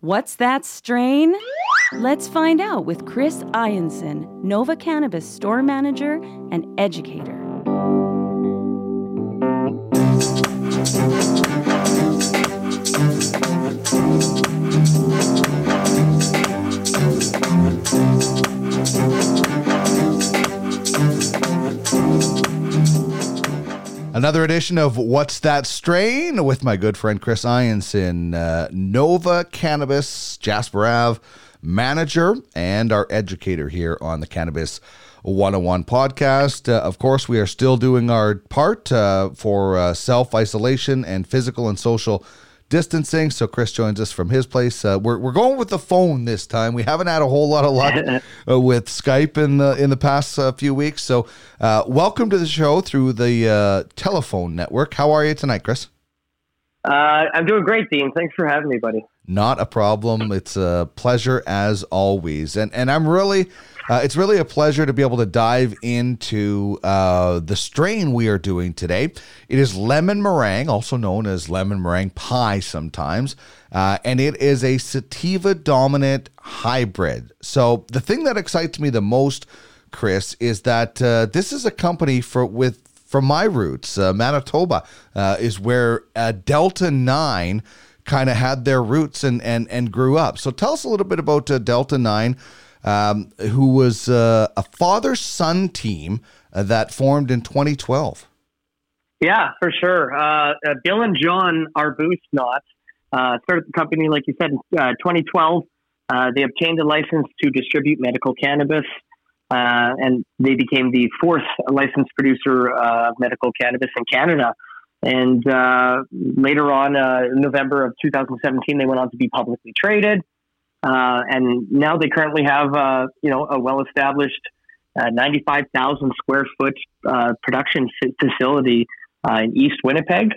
What's that strain? Let's find out with Chris Ianson, Nova Cannabis store manager and educator. Another edition of What's That Strain with my good friend Chris Ianson, uh, Nova Cannabis, Jasper Ave manager, and our educator here on the Cannabis 101 podcast. Uh, of course, we are still doing our part uh, for uh, self isolation and physical and social distancing. So Chris joins us from his place. Uh, we're, we're going with the phone this time. We haven't had a whole lot of luck uh, with Skype in the in the past uh, few weeks. So uh, welcome to the show through the uh, telephone network. How are you tonight, Chris? Uh, I'm doing great, Dean. Thanks for having me, buddy. Not a problem. It's a pleasure as always, and and I'm really. Uh, it's really a pleasure to be able to dive into uh, the strain we are doing today. It is lemon meringue, also known as lemon meringue pie sometimes, uh, and it is a sativa dominant hybrid. So the thing that excites me the most, Chris, is that uh, this is a company for with from my roots, uh, Manitoba uh, is where Delta Nine kind of had their roots and and and grew up. So tell us a little bit about Delta Nine um, who was uh, a father son team uh, that formed in 2012. Yeah, for sure. Uh, uh Bill and John Arbuthnot uh, started the company, like you said, in uh, 2012. they obtained a license to distribute medical cannabis, and they became the fourth licensed producer of medical cannabis in Canada. And later on, in November of 2017, they went on to be publicly traded. Uh, and now they currently have, uh, you know, a well-established uh, 95,000 square foot uh, production facility uh, in East Winnipeg,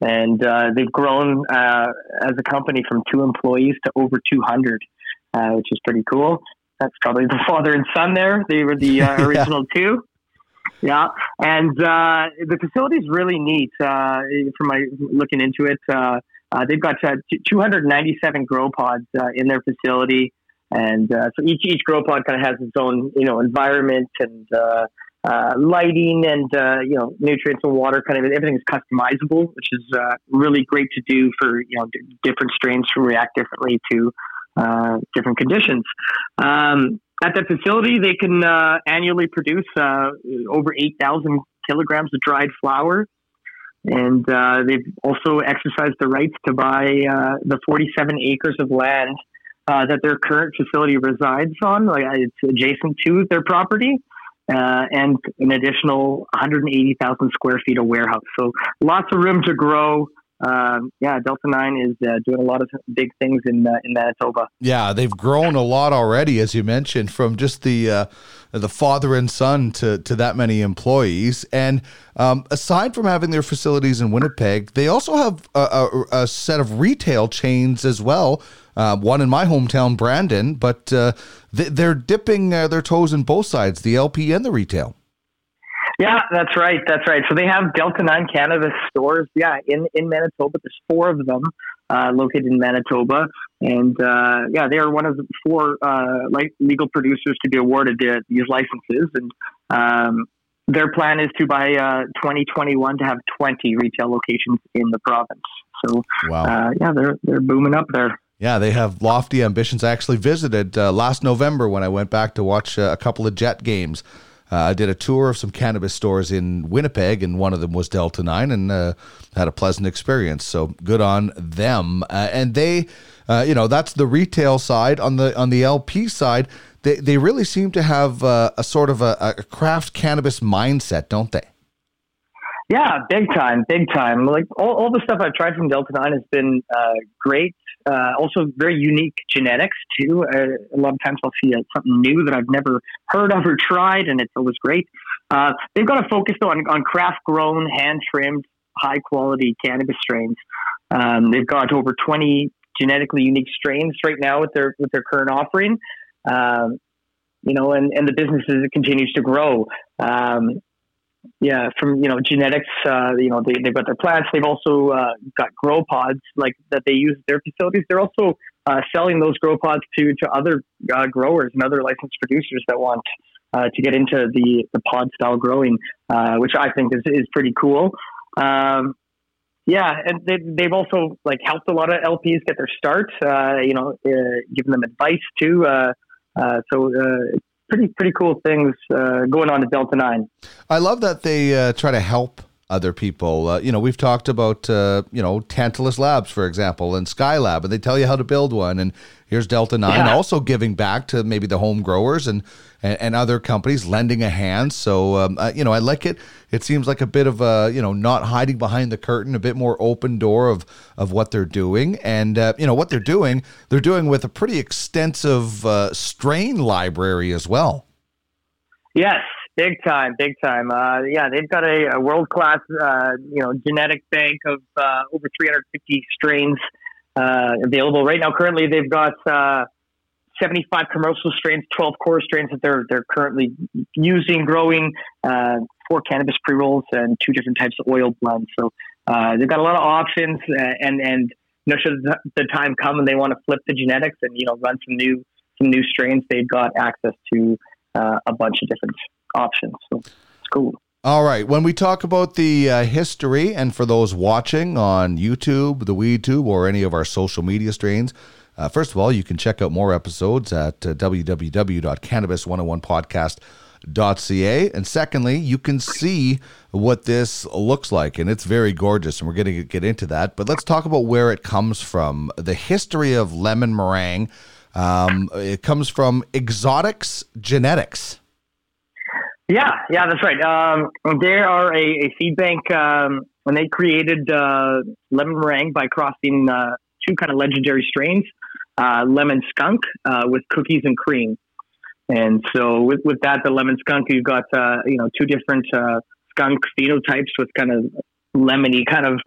and uh, they've grown as a company from two employees to over 200, which is pretty cool. That's probably the father and son there. They were the original yeah. two. Yeah, and the facility is really neat. from my looking into it, uh, they've got uh, 297 grow pods uh, in their facility, and uh, so each each grow pod kind of has its own you know environment and uh, uh, lighting and you know nutrients and water. Kind of everything is customizable, which is really great to do for you know d- different strains to react differently to different conditions. Um, at that facility, they can annually produce over 8,000 kilograms of dried flower and uh, they've also exercised the rights to buy uh, the 47 acres of land uh, that their current facility resides on. Like it's adjacent to their property, uh, and an additional 180,000 square feet of warehouse. So lots of room to grow um, yeah, Delta Nine is uh, doing a lot of big things in uh, in Manitoba. Yeah, they've grown a lot already, as you mentioned, from just the uh, the father and son to to that many employees. And um, aside from having their facilities in Winnipeg, they also have a, a, a set of retail chains as well. Uh, one in my hometown, Brandon, but uh, they, are dipping uh, their toes in both sides, the LP and the retail. Yeah, that's right. That's right. So they have Delta Nine cannabis stores. Yeah, in in Manitoba, there's four of them uh, located in Manitoba, and uh, yeah, they are one of the four uh, like legal producers to be awarded the, these licenses. And um, their plan is to by 2021 uh, to have 20 retail locations in the province. So wow. Uh, yeah, they're they're booming up there. Yeah, they have lofty ambitions. I actually visited uh, last November when I went back to watch a couple of Jet games. Uh, I did a tour of some cannabis stores in Winnipeg, and one of them was Delta 9, and uh, had a pleasant experience. So good on them. Uh, and they, uh, you know, that's the retail side. On the on the LP side, they, they really seem to have uh, a sort of a, a craft cannabis mindset, don't they? Yeah, big time, big time. Like all, all the stuff I've tried from Delta 9 has been uh, great. Uh, also, very unique genetics too. Uh, a lot of times I'll see uh, something new that I've never heard of or tried, and it's always great. Uh, they've got a focus though on, on craft grown, hand trimmed, high quality cannabis strains. Um, they've got over 20 genetically unique strains right now with their with their current offering. Um, you know, and, and the business is, continues to grow. Um, yeah, from you know genetics, uh, you know they, they've got their plants. They've also uh, got grow pods like that they use their facilities. They're also uh, selling those grow pods to to other uh, growers and other licensed producers that want uh, to get into the the pod style growing, uh, which I think is is pretty cool. Um, yeah, and they, they've also like helped a lot of LPs get their start. Uh, you know, giving them advice too. so pretty pretty cool things going on at Delta Nine. I love that they try to help other people. Uh, you know, we've talked about uh, you know Tantalus Labs, for example, and Skylab, and they tell you how to build one. And here's Delta Nine, yeah. also giving back to maybe the home growers and and, and other companies, lending a hand. So um, uh, you know, I like it. It seems like a bit of a you know not hiding behind the curtain, a bit more open door of of what they're doing, and uh, you know what they're doing. They're doing with a pretty extensive uh, strain library as well. Yes, Big time, big time. Uh, yeah, they've got a, a world class, uh, you know, genetic bank of uh, over 350 strains uh, available right now. Currently, they've got uh, 75 commercial strains, 12 core strains that they're they're currently using, growing, uh, four cannabis pre rolls, and two different types of oil blends. So they've got a lot of options, and and you know, should the time come and they want to flip the genetics and you know run some new some new strains, they've got access to a bunch of different options. So it's cool. All right. When we talk about the uh, history, and for those watching on YouTube, the WeedTube, or any of our social media strains, uh, first of all, you can check out more episodes at uh, www.cannabis101podcast.ca. And secondly, you can see what this looks like, and it's very gorgeous, and we're going to get into that. But let's talk about where it comes from. The history of lemon meringue. Um, it comes from Exotics Genetics. Yeah, yeah, that's right. Um, they are a, a seed bank, um, and they created uh, lemon meringue by crossing uh, two kind of legendary strains, uh, lemon skunk uh, with cookies and cream. And so with, with that, the lemon skunk, you've got uh, you know two different uh, skunk phenotypes with kind of lemony kind of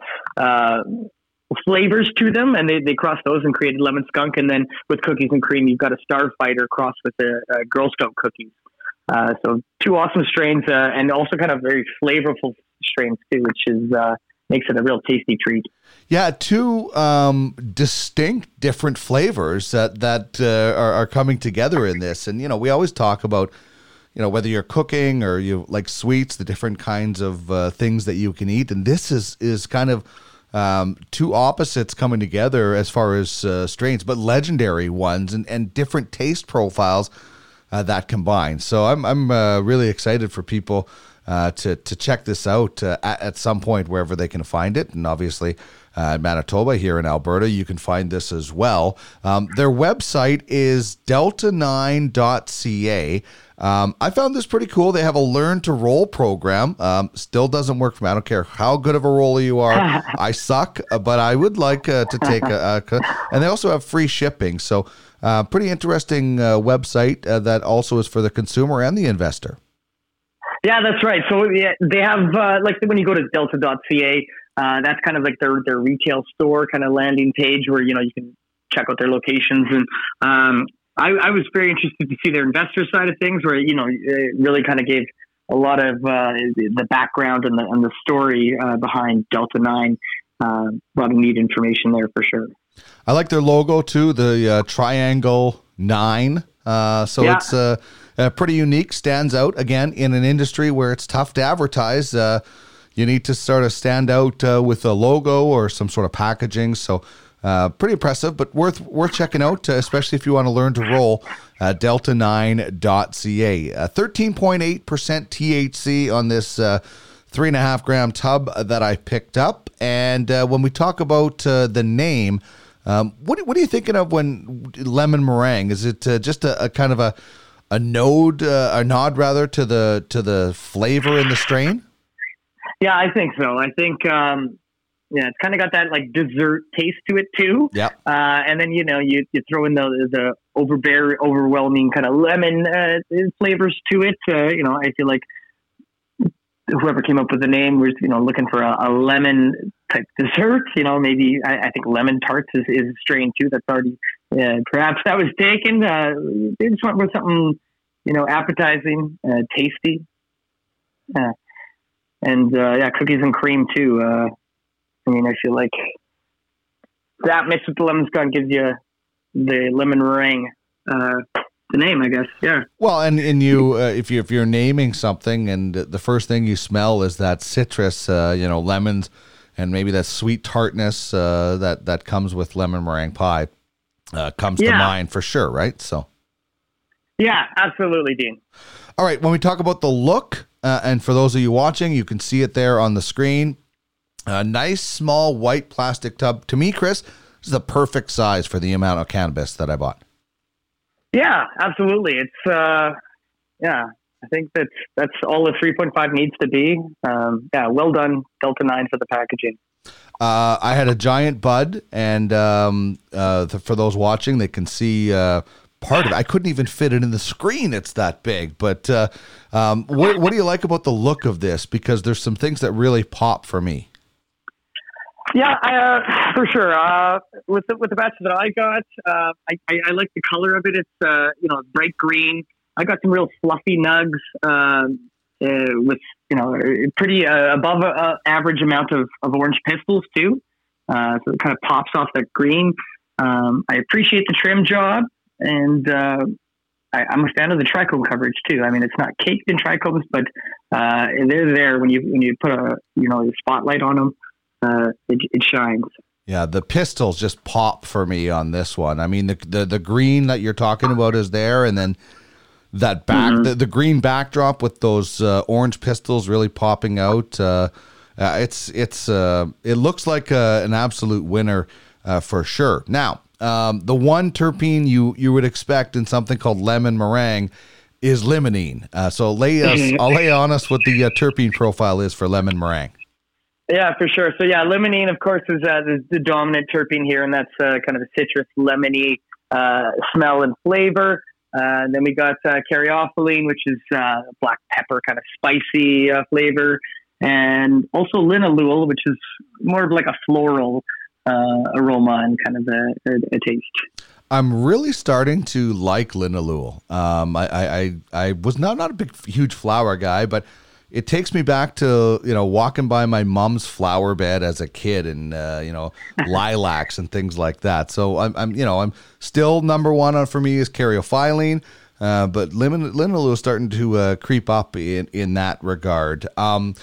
flavors to them, and they, they crossed those and created lemon skunk. And then with cookies and cream, you've got a starfighter crossed with a, a Girl Scout cookies. Uh, so two awesome strains, uh, and also kind of very flavorful strains too, which is uh, makes it a real tasty treat. Yeah, two um, distinct, different flavors that that uh, are, are coming together in this, and you know we always talk about you know whether you're cooking or you like sweets, the different kinds of uh, things that you can eat, and this is is kind of. Um, two opposites coming together as far as uh, strains, but legendary ones and, and different taste profiles uh, that combine. So I'm I'm uh, really excited for people uh, to to check this out uh, at, at, some point wherever they can find it, and obviously. Uh, Manitoba here in Alberta, you can find this as well. Um, their website is delta9.ca. Um, I found this pretty cool. They have a learn to roll program. Um, still doesn't work for me. I don't care how good of a roller you are. I suck, uh, but I would like uh, to take a, a, and they also have free shipping. So uh, pretty interesting uh, website uh, that also is for the consumer and the investor. Yeah, that's right. So yeah, they have uh, like when you go to delta.ca, uh, that's kind of like their their retail store kind of landing page where you know you can check out their locations and. Um, I, I, was very interested to see their investor side of things, where you know it really kind of gave a lot of uh, the background and the and the story behind Delta Nine. a lot of neat information there for sure. I like their logo too, the uh, triangle nine. Uh, so yeah. it's uh, uh, pretty unique, stands out again in an industry where it's tough to advertise. Uh, you need to sort of stand out uh, with a logo or some sort of packaging. So uh, pretty impressive, but worth worth checking out, especially if you want to learn to roll. Delta9.ca. 13.8% THC on this three and a half gram tub that I picked up. And when we talk about the name, um, what what are you thinking of when lemon meringue? Is it uh, just a, a, kind of a a node, uh, a nod rather to the to the flavor in the strain? Yeah, I think so. I think um, yeah, it's kind of got that like dessert taste to it too. Yeah. Uh, and then you know you, you throw in the the overbear overwhelming kind of lemon uh, flavors to it. Uh, you know, I feel like whoever came up with the name was you know looking for a, a lemon type dessert. You know, maybe I, I, think lemon tarts is, is a strain too. That's already uh, perhaps that was taken. Uh, they just went with something you know appetizing, uh, tasty, and uh, yeah, cookies and cream too. Uh, I mean, I feel like that mixed with the lemon skunk gives you the lemon meringue, uh, the name, I guess. Yeah. Well, and and you uh, if you if you're naming something and the first thing you smell is that citrus, uh, you know, lemons, and maybe that sweet tartness uh, that that comes with lemon meringue pie, uh, comes Yeah. to mind for sure, right? So. Yeah, absolutely, Dean. All right, when we talk about the look, uh, and for those of you watching, you can see it there on the screen. A nice small white plastic tub. To me, Chris, this is the perfect size for the amount of cannabis that I bought. Yeah, absolutely. It's uh, yeah. I think that's that's all the 3.5 needs to be. Um, yeah, well done, Delta Nine, for the packaging. Uh, I had a giant bud, and um, uh, th- for those watching, they can see uh, part of it. I couldn't even fit it in the screen; it's that big. But uh, um, what, what do you like about the look of this? Because there's some things that really pop for me. Yeah, uh, for sure. Uh, with the, with the batch that I got, uh, I, I, I like the color of it. It's uh, you know bright green. I got some real fluffy nugs um, uh, with you know pretty uh, above uh, average amount of, of orange pistils too. So it kind of pops off that green. Um, I appreciate the trim job, and uh, I, I'm a fan of the trichome coverage too. I mean, it's not caked in trichomes, but uh, they're there when you when you put a you know a spotlight on them. Uh, it, it shines. Yeah, the pistils just pop for me on this one. I mean, the the, the green that you're talking about is there, and then that back the, the green backdrop with those uh, orange pistils really popping out. Uh, uh, it's it's uh, it looks like uh, an absolute winner uh, for sure. Now, um, the one terpene you you would expect in something called lemon meringue is limonene. Uh, so lay us, I'll lay on us what the uh, terpene profile is for lemon meringue. Yeah, for sure. So yeah, limonene, of course, is uh, the, the dominant terpene here, and that's uh, kind of a citrus, lemony uh, smell and flavor. Uh, then we got uh, caryophyllene, which is uh, black pepper, kind of spicy uh, flavor, and also linalool, which is more of like a floral uh, aroma and kind of a, a, a taste. I'm really starting to like linalool. Um, I, I, I, I was not not a big, huge flower guy, but it takes me back to you know walking by my mom's flower bed as a kid, and uh, you know lilacs and things like that. So I'm, I'm you know I'm still number one on for me is caryophyllene. Uh, but linalool is starting to uh, creep up in, in that regard. Um,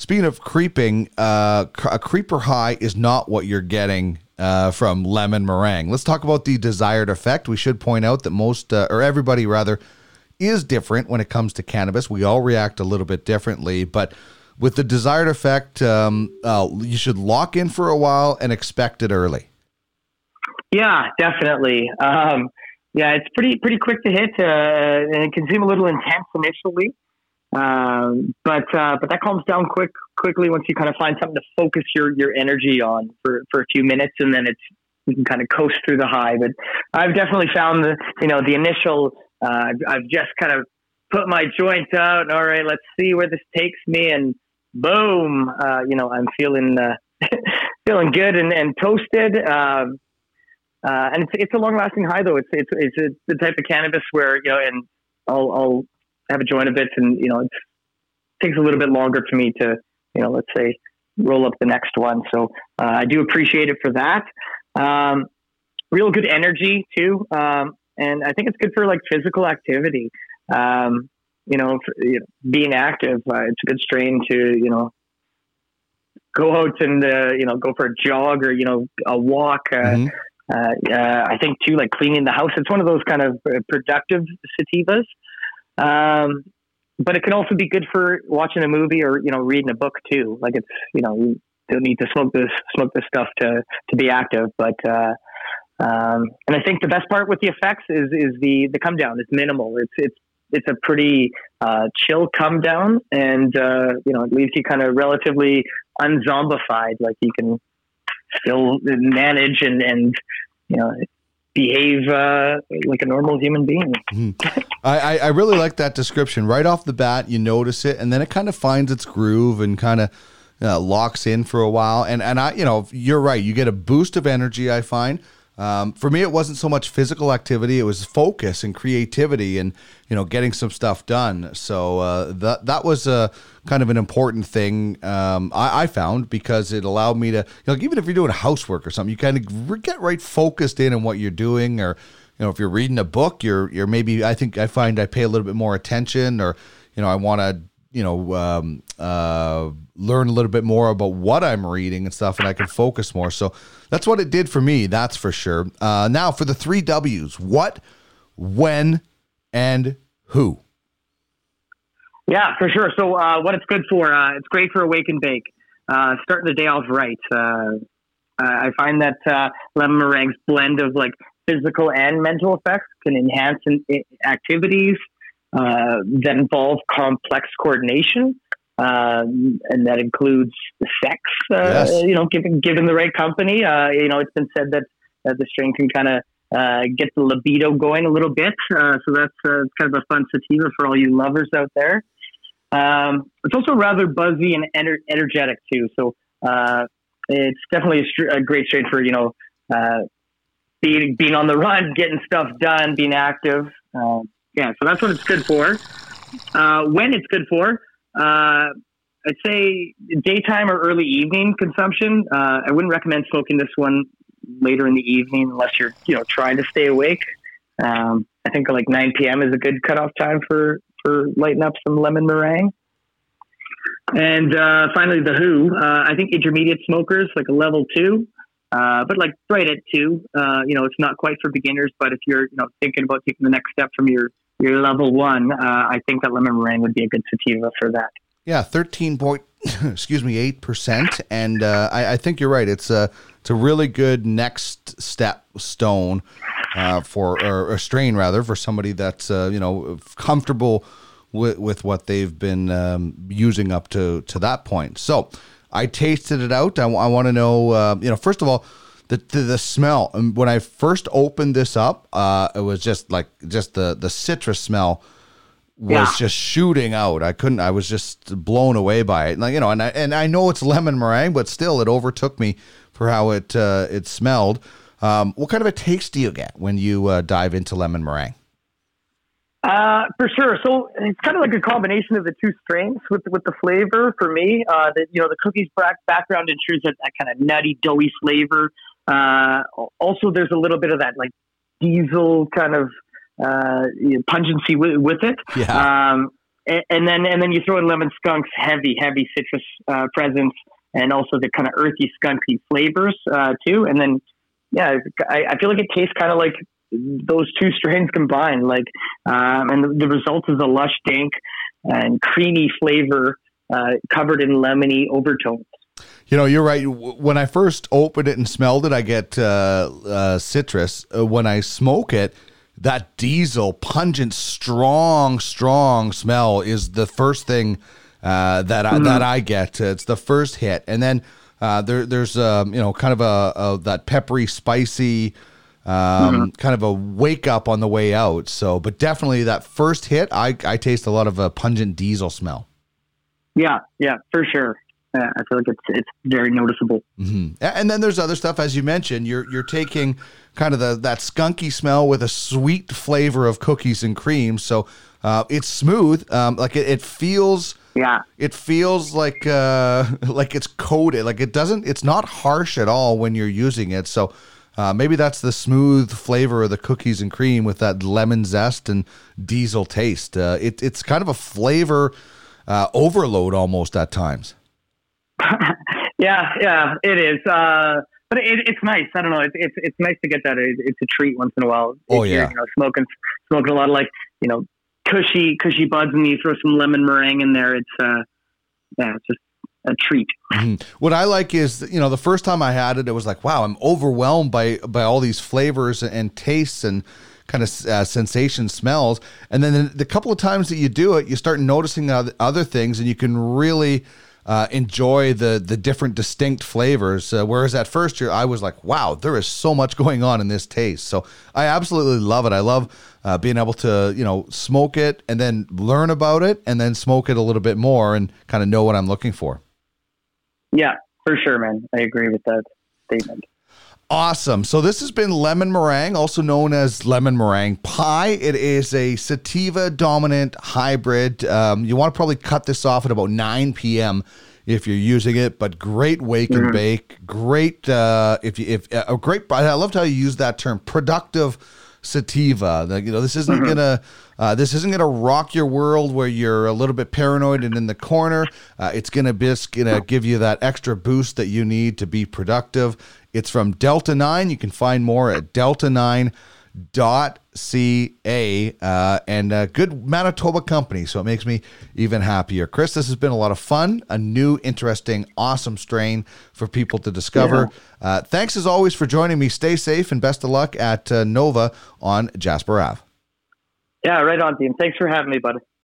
speaking of creeping, uh, a creeper high is not what you're getting uh, from lemon meringue. Let's talk about the desired effect. We should point out that most, uh, or everybody rather, is different when it comes to cannabis. We all react a little bit differently, but with the desired effect, um, uh, you should lock in for a while and expect it early. Yeah, definitely. Um, yeah, it's pretty pretty quick to hit, uh, and it can seem a little intense initially, um, but uh, but that calms down quick quickly once you kind of find something to focus your your energy on for, for a few minutes, and then it's you can kind of coast through the high. But I've definitely found the you know the initial. Uh, I've, just kind of put my joint out. All right, let's see where this takes me, and boom, uh, you know I'm feeling uh, feeling good and, and toasted. Um, uh, and it's, it's a long lasting high though. It's it's it's the type of cannabis where you know, and I'll I'll have a joint of it, and you know, it takes a little bit longer for me to you know, let's say roll up the next one. So uh, I do appreciate it for that. Um, real good energy too, um, and I think it's good for like physical activity. Um, you know, for, you know, being active. Uh, it's a good strain to you know go out and uh, you know go for a jog or you know a walk. Uh, Mhm. uh, uh, I think too, like cleaning the house. It's one of those kind of uh, productive sativas. Um, but it can also be good for watching a movie or you know reading a book too. Like it's you know you don't need to smoke this smoke this stuff to to be active. But uh, um, and I think the best part with the effects is is the the come down. It's minimal. It's it's it's a pretty uh, chill come down, and uh, you know it leaves you kind of relatively unzombified. Like you can still manage and and you know behave uh, like a normal human being. I, I, I really like that description. Right off the bat, you notice it, and then it kind of finds its groove and kind of uh, locks in for a while. And and I, you know, you're right. You get a boost of energy. I find Um, for me, it wasn't so much physical activity; it was focus and creativity, and you know, getting some stuff done. So uh, that that was a kind of an important thing um, I, I, found because it allowed me to, you know, even if you're doing housework or something, you kind of get right focused in on what you're doing, or you know, if you're reading a book, you're you're maybe I think I find I pay a little bit more attention, or you know, I want to you know um, uh, learn a little bit more about what I'm reading and stuff, and I can focus more. So that's what it did for me. That's for sure. Uh, now for the three W's: what, when, and who. Yeah, for sure. So uh, what it's good for? Uh, it's great for awake and bake. Uh, starting the day off right. Uh, I find that lemon meringue's blend of like physical and mental effects can enhance in, activities that involve complex coordination, um, and that includes sex. Uh, yes. You know, given given the right company, uh, you know, it's been said that that the strain can kind of uh, get the libido going a little bit. Uh, so that's uh, kind of a fun sativa for all you lovers out there. Um, it's also rather buzzy and ener- energetic too. So it's definitely a, str- a, great strain for you know being being on the run, getting stuff done, being active. Um, yeah, so that's what it's good for. Uh, when it's good for, uh, I'd say daytime or early evening consumption. Uh, I wouldn't recommend smoking this one later in the evening unless you're, you know, trying to stay awake. Um, I think like 9 p.m. is a good cutoff time for for lighting up some lemon meringue. And uh, finally, the Who. Uh, I think intermediate smokers, like a level two, uh, but like right at two, uh, you know, it's not quite for beginners. But if you're, you know, thinking about taking the next step from your your level one, uh, I think that lemon meringue would be a good sativa for that. Yeah, thirteen point, excuse me, eight percent, and uh, I, I, think you're right. It's a it's a really good next step stone uh, for or a strain rather for somebody that's uh, you know comfortable with with what they've been um, using up to to that point. So I tasted it out. I, I want to know, uh, you know, first of all, the, the, the smell. And when I first opened this up, uh, it was just like just the the citrus smell was yeah. just shooting out. I couldn't. I was just blown away by it. Like you know, and I and I know it's lemon meringue, but still, it overtook me for how it uh, it smelled. Um, what kind of a taste do you get when you uh, dive into lemon meringue? Uh, for sure. So it's kind of like a combination of the two strains with with the flavor. For me, uh, the you know the cookies background ensures that, that kind of nutty, doughy flavor. Uh, also, there's a little bit of that like diesel kind of uh, pungency with, with it. Yeah. Um, and, and, then and then you throw in lemon skunks, heavy, heavy citrus uh, presence, and also the kind of earthy, skunky flavors uh, too. And then yeah, I, I feel like it tastes kind of like those two strains combined, like, um, and the, the, result is a lush, dank, and creamy flavor uh, covered in lemony overtones. You know, you're right. When I first opened it and smelled it, I get uh, uh, citrus. Uh, when I smoke it, that diesel, pungent, strong, strong smell is the first thing uh, that I, mm-hmm. that I get. It's the first hit, and then uh, there, there's um, you know kind of a, a that peppery, spicy um, mm-hmm. kind of a wake up on the way out. So, but definitely that first hit, I, I taste a lot of a pungent diesel smell. Yeah, yeah, for sure. Uh, I feel like it's it's very noticeable. Mm-hmm. And then there's other stuff, as you mentioned. You're you're taking kind of the that skunky smell with a sweet flavor of cookies and cream. So uh, it's smooth. Um, like it, it feels. Yeah. It feels like uh, like it's coated. Like it doesn't. It's not harsh at all when you're using it. So uh, maybe that's the smooth flavor of the cookies and cream with that lemon zest and diesel taste. Uh, it, it's kind of a flavor uh, overload almost at times. yeah, yeah, it is. Uh, but it, it's nice. I don't know. It's, it's it's nice to get that. It, it's a treat once in a while. Oh yeah. You know, smoking smoking a lot of like you know cushy cushy buds, and you throw some lemon meringue in there. It's uh, yeah, it's just a treat. Mm-hmm. What I like is, you know, the first time I had it, it was like, wow, I'm overwhelmed by by all these flavors and tastes and kind of uh, sensation smells. And then the, the, couple of times that you do it, you start noticing other things, and you can really uh, enjoy the the different distinct flavors. Uh, whereas at first, year, I was like, wow, there is so much going on in this taste. So I absolutely love it. I love. Uh, being able to you know smoke it and then learn about it and then smoke it a little bit more and kind of know what I'm looking for. Yeah, for sure, man. I agree with that statement. Awesome. So this has been lemon meringue, also known as lemon meringue pie. It is a sativa dominant hybrid. Um, you want to probably cut this off at about 9 p.m. if you're using it, but great wake and bake. Great uh, if you if a great. I loved how you use that term, productive sativa. Like, you know, this isn't gonna uh, this isn't gonna rock your world where you're a little bit paranoid and in the corner. Uh, it's gonna be it's gonna give you that extra boost that you need to be productive. It's from Delta Nine. You can find more at Delta Nine dot ca uh, and a good manitoba company so it makes me even happier. Chris this has been a lot of fun a new interesting awesome strain for people to discover. Uh, thanks as always for joining me. Stay safe and best of luck at uh, nova on jasper ave. Yeah, right on, Dean. Thanks for having me, buddy.